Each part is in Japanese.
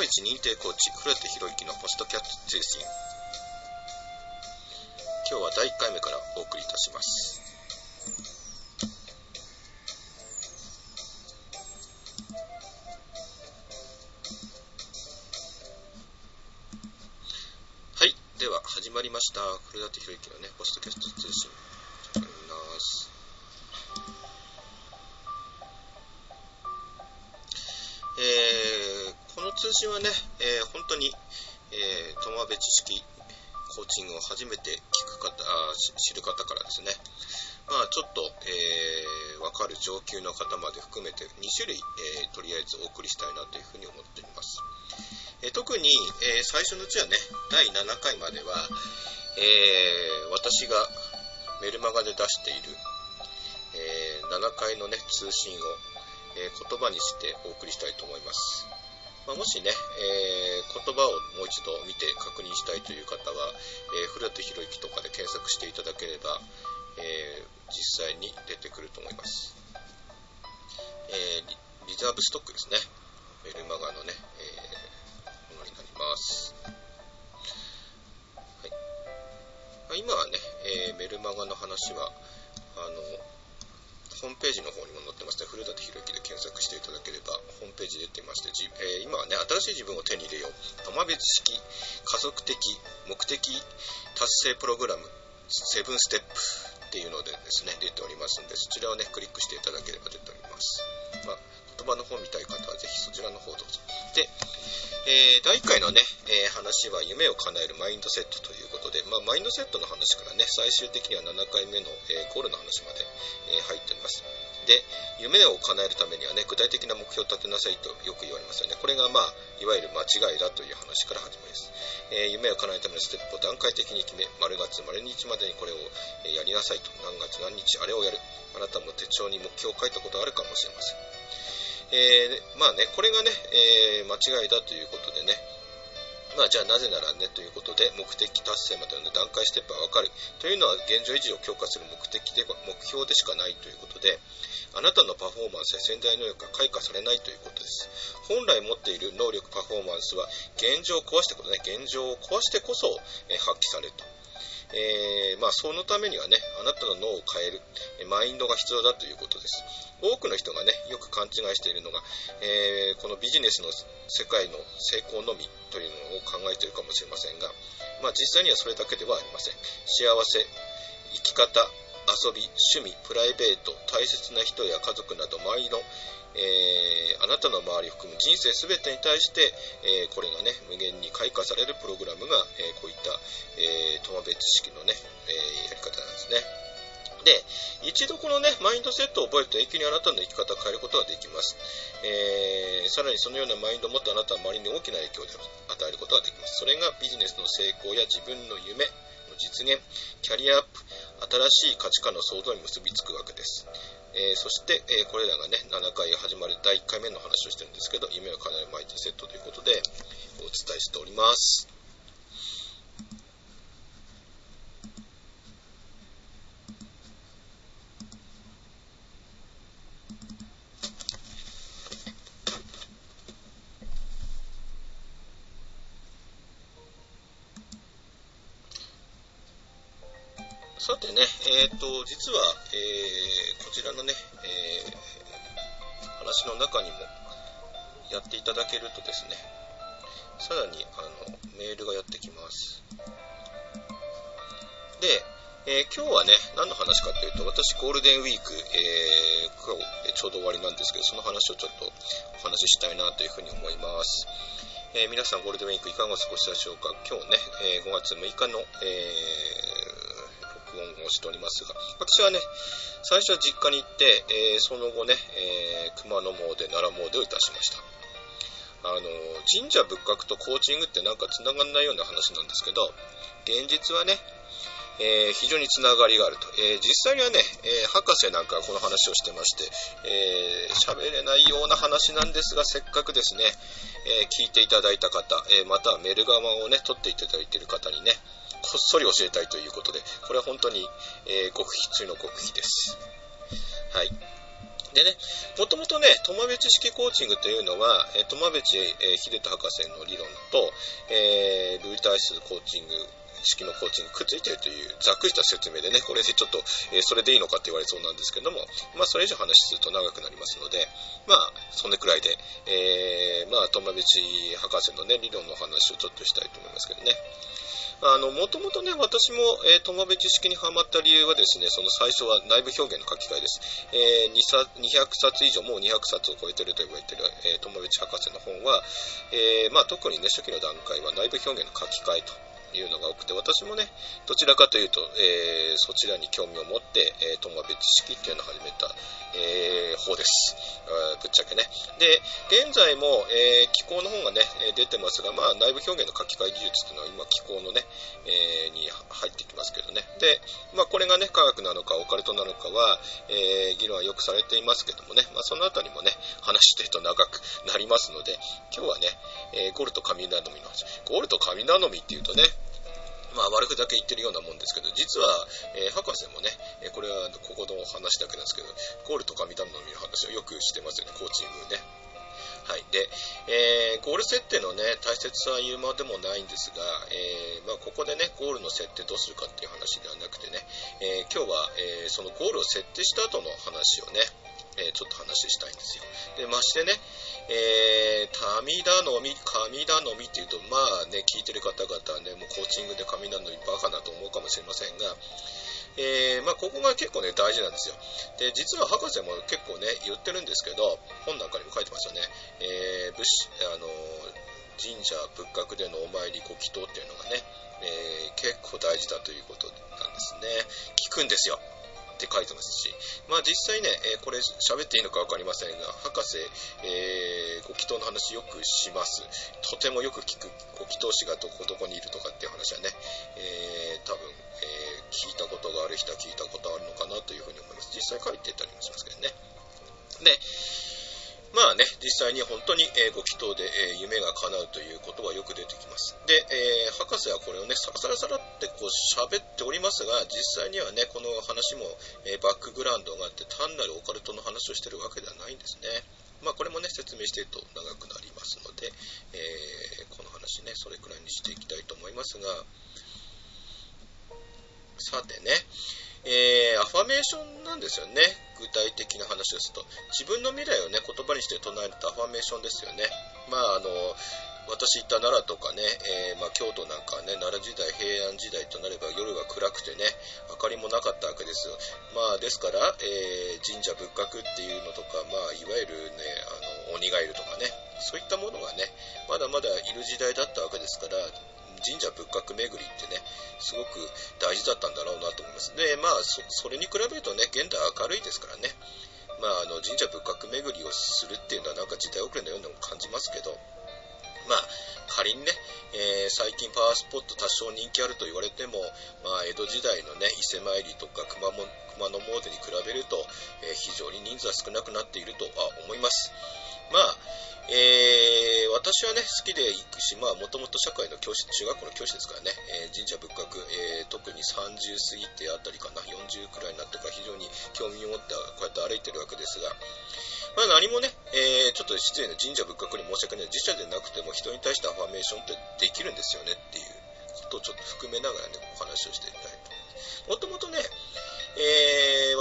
友道認定コーチ、古舘博之のポストキャット通信。今日は第1回目からお送りいたします。はい。では、始まりました。古舘博之のね、ポストキャスト通信。始まります。えー、通信はね、えー、本当に、えー、友部知識コーチングを初めて聞く方あ、知る方からですね、まあちょっと、えー、わかる上級の方まで含めて2種類、えー、とりあえずお送りしたいなというふうに思っております。えー、特に、え、最初のうちはね、第7回までは、え、私がメルマガで出している、え、7回のね、通信を、え言葉にしてお送りしたいと思います。まあ、もしね、えー、言葉をもう一度見て確認したいという方は、えー、古田博之とかで検索していただければ、えー、実際に出てくると思います。えリザーブストックですね。メルマガのね、えものになります。はい、今はね、えメルマガの話は、あの、ホームページの方にも載ってますね。古舘博之で検索していただければ、ホームページ出てまして、えー、今はね、新しい自分を手に入れよう。玉別式加速的目的達成プログラムセブンステップっていうのでですね、出ておりますんで、そちらをね、クリックしていただければ出ております。まあ、言葉の方見たい方はぜひそちらの方どうぞ。で、えー、第1回のね、えー、話は夢を叶えるマインドセットということで、まあ、マインドセットの話からね、最終的には7回目の、えー、ゴールの話まで、え入っております。で、夢を叶えるためにはね、具体的な目標を立てなさいとよく言われますよね。これがまあ、いわゆる間違いだという話から始まります。え夢を叶えるためのステップを段階的に決め、丸月、丸日までにこれを、えやりなさいと。何月何日あれをやる。あなたも手帳に目標を書いたことあるかもしれません。えー、まあね、これがね、え、間違いだということでね、まあ、じゃあなぜならねということで目的達成までの段階ステップは分かるというのは現状維持を強化する目的で目標でしかないということであなたのパフォーマンスや潜在能力が開花されないということです。本来持っている能力パフォーマンスは現状を壊してことね現状を壊してこそ、え発揮されると。えー、まあ、そのためにはね、あなたの脳を変える、マインドが必要だということです。多くの人がね、よく勘違いしているのが、えー、このビジネスの世界の成功のみ。考えているかもしれませんが、まあ、実際にはそれだけではありません。幸せ、生き方、遊び、趣味、プライベート、大切な人や家族など周りの、えー、あなたの周りを含む人生全てに対して、えー、これがね、無限に開花されるプログラムが、えー、こういった、えー、トマベ知識のね、えやり方なんですね。で、一度このね、マインドセットを覚えると永久にあなたの生き方を変えることができます。えー、さらにそのようなマインドを持ってあなたは周りに大きな影響を与えることができます。それがビジネスの成功や自分の夢の実現、キャリアアップ、新しい価値観の創造に結びつくわけです。えー、そして、えー、これらがね、7回始まる第1回目の話をしてるんですけど、夢を叶えるマインドセットということで、お伝えしております。さてね、えっ、ー、と、実は、えー、こちらのね、えー、話の中にもやっていただけるとですね、さらに、あの、メールがやってきます。で、えー、今日はね、何の話かというと、私ゴールデンウィーク、えー、今日ちょうど終わりなんですけど、その話をちょっとお話ししたいなというふうに思います。えー、皆さんゴールデンウィークいかがお過ごしでしょうか？今日ね、え5月6日の、え録音をしておりますが、私はね、最初は実家に行って、えー、その後ね、えー、熊野詣奈良詣をいたしました。あの、神社仏閣とコーチングってなんか繋がんないような話なんですけど、現実はね、えー、非常につながりがあると。えー、実際にはね、えー、博士なんかこの話をしてまして、え喋れないような話なんですが、せっかくですね、え聞いていただいた方、えまたはメルガマをね、取っていただいている方にね、こっそり教えたいということで、これは本当に、えー、極秘中の極秘です。はい。でね、もともとね、トマベチ式コーチングというのは、えトマベチ、え秀人博士の理論と、えー、類対するコーチング式のコーチングくっついているというざっくりした説明でね、これでちょっと、えー、それでいいのかって言われそうなんですけども、まあ、それ以上話すると長くなりますので、まあ、そんなくらいで、えー、まあ、トマベチ博士のね、理論の話をちょっとしたいと思いますけどね。あの、もともとね、私も、えー、トマベ知識にはまった理由はですね、その最初は内部表現の書き換えです。えー、200冊以上、もう200冊を超えてると言われてる、えー、トマベ博士の本は、えー、まあ特にね、初期の段階は内部表現の書き換えというのが多くて、私もね、どちらかというと、えー、そちらに興味を持って、えー、友別式っていうのを始めた、えー、方です。ぶっちゃけね。で、現在も、えー、気候の本がね、出てますが、まあ、内部表現の書き換え技術っていうのは今、気候のね、えまあ、これがね、科学なのかオカルトなのかは、えー、議論はよくされていますけどもね、まあ、そのあたりもね、話してると長くなりますので、今日はね、えー、ゴルと神頼みの話。ゴールと神頼みっていうとね、まあ、悪くだけ言ってるようなもんですけど、実は、えー、博士もね、えこれはここの話だけなんですけど、ゴールと神頼みの話をよくしてますよね、コーチングね。はい。で、えー、ゴール設定のね、大切さは言うまでもないんですが、えー、まあ、ここでね、ゴールの設定どうするかっていう話ではなくてね、えー、今日は、えそのゴールを設定した後の話をね、えちょっと話したいんですよ。で、ましてね、えー、神頼み、神頼みっていうと、まあね、聞いてる方々はね、もうコーチングで神頼みバカなと思うかもしれませんが、えー、まあ、ここが結構ね、大事なんですよ。で、実は博士も結構ね、言ってるんですけど、本なんかにも書いてますよね。えー、武士、あの、神社仏閣でのお参りご祈祷っていうのがね、えー、結構大事だということなんですね。聞くんですよ。って書いてますし、まあ実際ね、えー、これ喋っていいのか分かりませんが、博士、えー、ご祈祷の話よくします。とてもよく聞くご祈祷師がどこどこにいるとかっていう話はね、えー、多分、え聞いたことがある人は聞いたことあるのかなというふうに思います。実際書いてたりもしますけどね。で、まあね、実際に本当に、えー、ご祈祷で、えー、夢が叶うということはよく出てきます。で、えー、博士はこれをね、サラサラサラってこう喋っておりますが、実際にはね、この話も、えバックグラウンドがあって、単なるオカルトの話をしてるわけではないんですね。まあ、これもね、説明してると長くなりますので、えこの話ね、それくらいにしていきたいと思いますが、さてね、えー、アファメーションなんですよね。具体的な話ですと。自分の未来をね、言葉にして唱えるとアファメーションですよね。まあ、あの、私行った奈良とかね、えー、まあ、京都なんかね、奈良時代、平安時代となれば夜が暗くてね、明かりもなかったわけですよ。まあ、ですから、えー、神社仏閣っていうのとか、まあ、いわゆるね、あの、鬼がいるとかね、そういったものがね、まだまだいる時代だったわけですから、神社仏閣巡りってね、すごく大事だったんだろうなと思います。で、まあ、そそれに比べるとね、現代明るいですからね、まあ、あの神社仏閣巡りをするっていうのはなんか時代遅れのようにも感じますけど、まあ、仮にね、えー、最近パワースポット多少人気あると言われても、まあ、江戸時代のね、伊勢参りとか熊も熊野詣に比べると、えー、非常に人数は少なくなっているとは思います。まあ、私はね、好きで行くし、まあ、もともと社会の教師、中学校の教師ですからね、えー、神社仏閣、えー、特に30過ぎてあたりかな、40くらいになってから非常に興味を持ってこうやって歩いてるわけですが、まあ、何もね、えー、ちょっと失礼な神社仏閣に申し訳ない。自社でなくても人に対してアファメーションってできるんですよねっていうことをちょっと含めながらね、お話をしていきたいと思います。もともとね、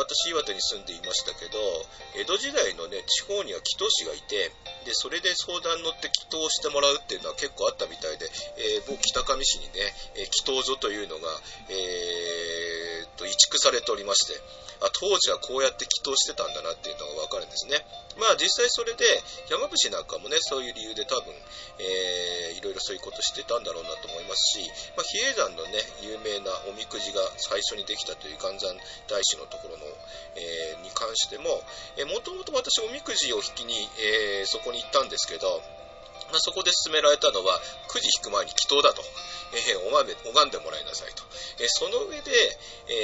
私、岩手に住んでいましたけど、江戸時代のね、地方には祈祷師がいて、で、それで相談乗って祈祷してもらうっていうのは結構あったみたいで、えー、某北上市にね、えー、祈祷所というのが、えー、と、移築されておりまして、あ、当時はこうやって祈祷してたんだなっていうのがわかるんですね。まあ実際それで、山伏なんかもね、そういう理由で多分、えー、いろいろそういうことしてたんだろうなと思いますし、まあ、比叡山のね、有名なおみくじが最初にできたという元山大師のところの、えー、に関しても、もともと私おみくじを引きに、えー、そこに行ったんですけど、まあ、そこで勧められたのは、くじ引く前に祈祷だと。えー、拝んでもらいなさいと。えー、その上で、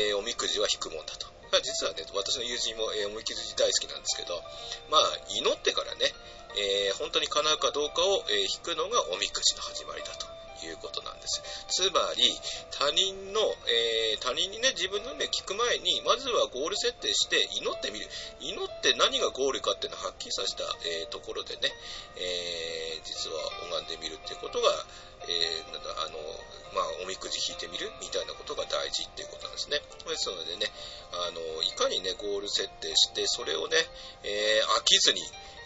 えー、おみくじは引くもんだと。まあ、実はね、私の友人も、えー、おみくじ大好きなんですけど、まあ、祈ってからね、えー、本当に叶うかどうかを、えー、引くのがおみくじの始まりだということなんです。つまり、他人の、えー、他人にね、自分の目聞く前に、まずはゴール設定して祈ってみる。祈って何がゴールかっていうのをはっきりさせた、えー、ところでね、えー、実は拝んでみるっていうことが、えー、なんだ、あの、まあ、おみくじ引いてみるみたいなことが大事っていうことなんですね。ですのでね、あの、いかにね、ゴール設定して、それをね、えー、飽きずに、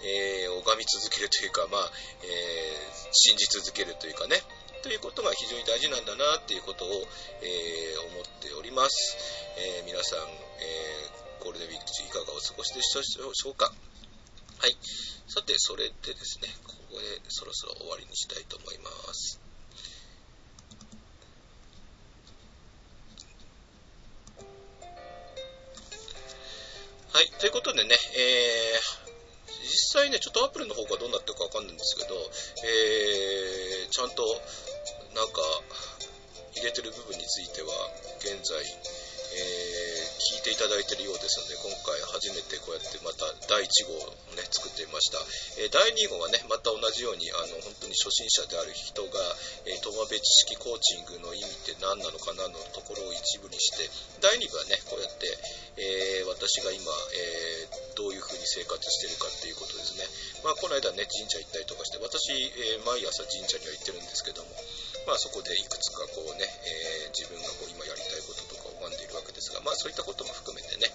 えー、拝み続けるというか、まあ、えー、信じ続けるというかね、ということが非常に大事なんだなっていうことを、えー、思っております。えー、皆さん、えー、ゴールデンウィーク中いかがお過ごしでしょうか？はい。さて、それでですね、ここでそろそろ終わりにしたいと思います。はい。ということでね、えー、実際ね、ちょっとアップルの方がどうなってるかわかんないんですけど、えー、ちゃんと、なんか、入れてる部分については、現在、えー、聞いていただいているようですので、今回初めてこうやってまた第1号をね、作ってみました。えー、第2号はね、また同じように、あの、本当に初心者である人が、えー、トマベ知識コーチングの意味って何なのかなのところを一部にして、第2部はね、こうやって、えー、私が今、えどういう風に生活してるかっていうことですね。まあ、この間ね、神社行ったりとかして、私、え毎朝神社には行ってるんですけども、まあ、そこでいくつかこうね、え自分がこう今やりたいこととかを拝んでいるわけですが、まあ、そういったことも含めてね、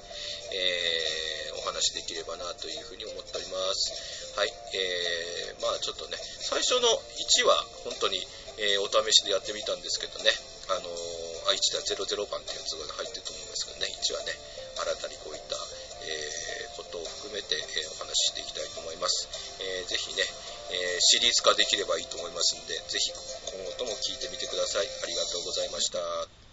えー、お話できればなというふうに思っております。はい、えー、まあちょっとね、最初の1は本当に、えー、お試しでやってみたんですけどね、あのー、愛知だ00番ってやつが入ってると思いますけどね、1はね、新たにこういった、えー、していきたいと思います。えー、ぜひね、えシリーズ化できればいいと思いますんで、ぜひ今後とも聞いてみてください。ありがとうございました。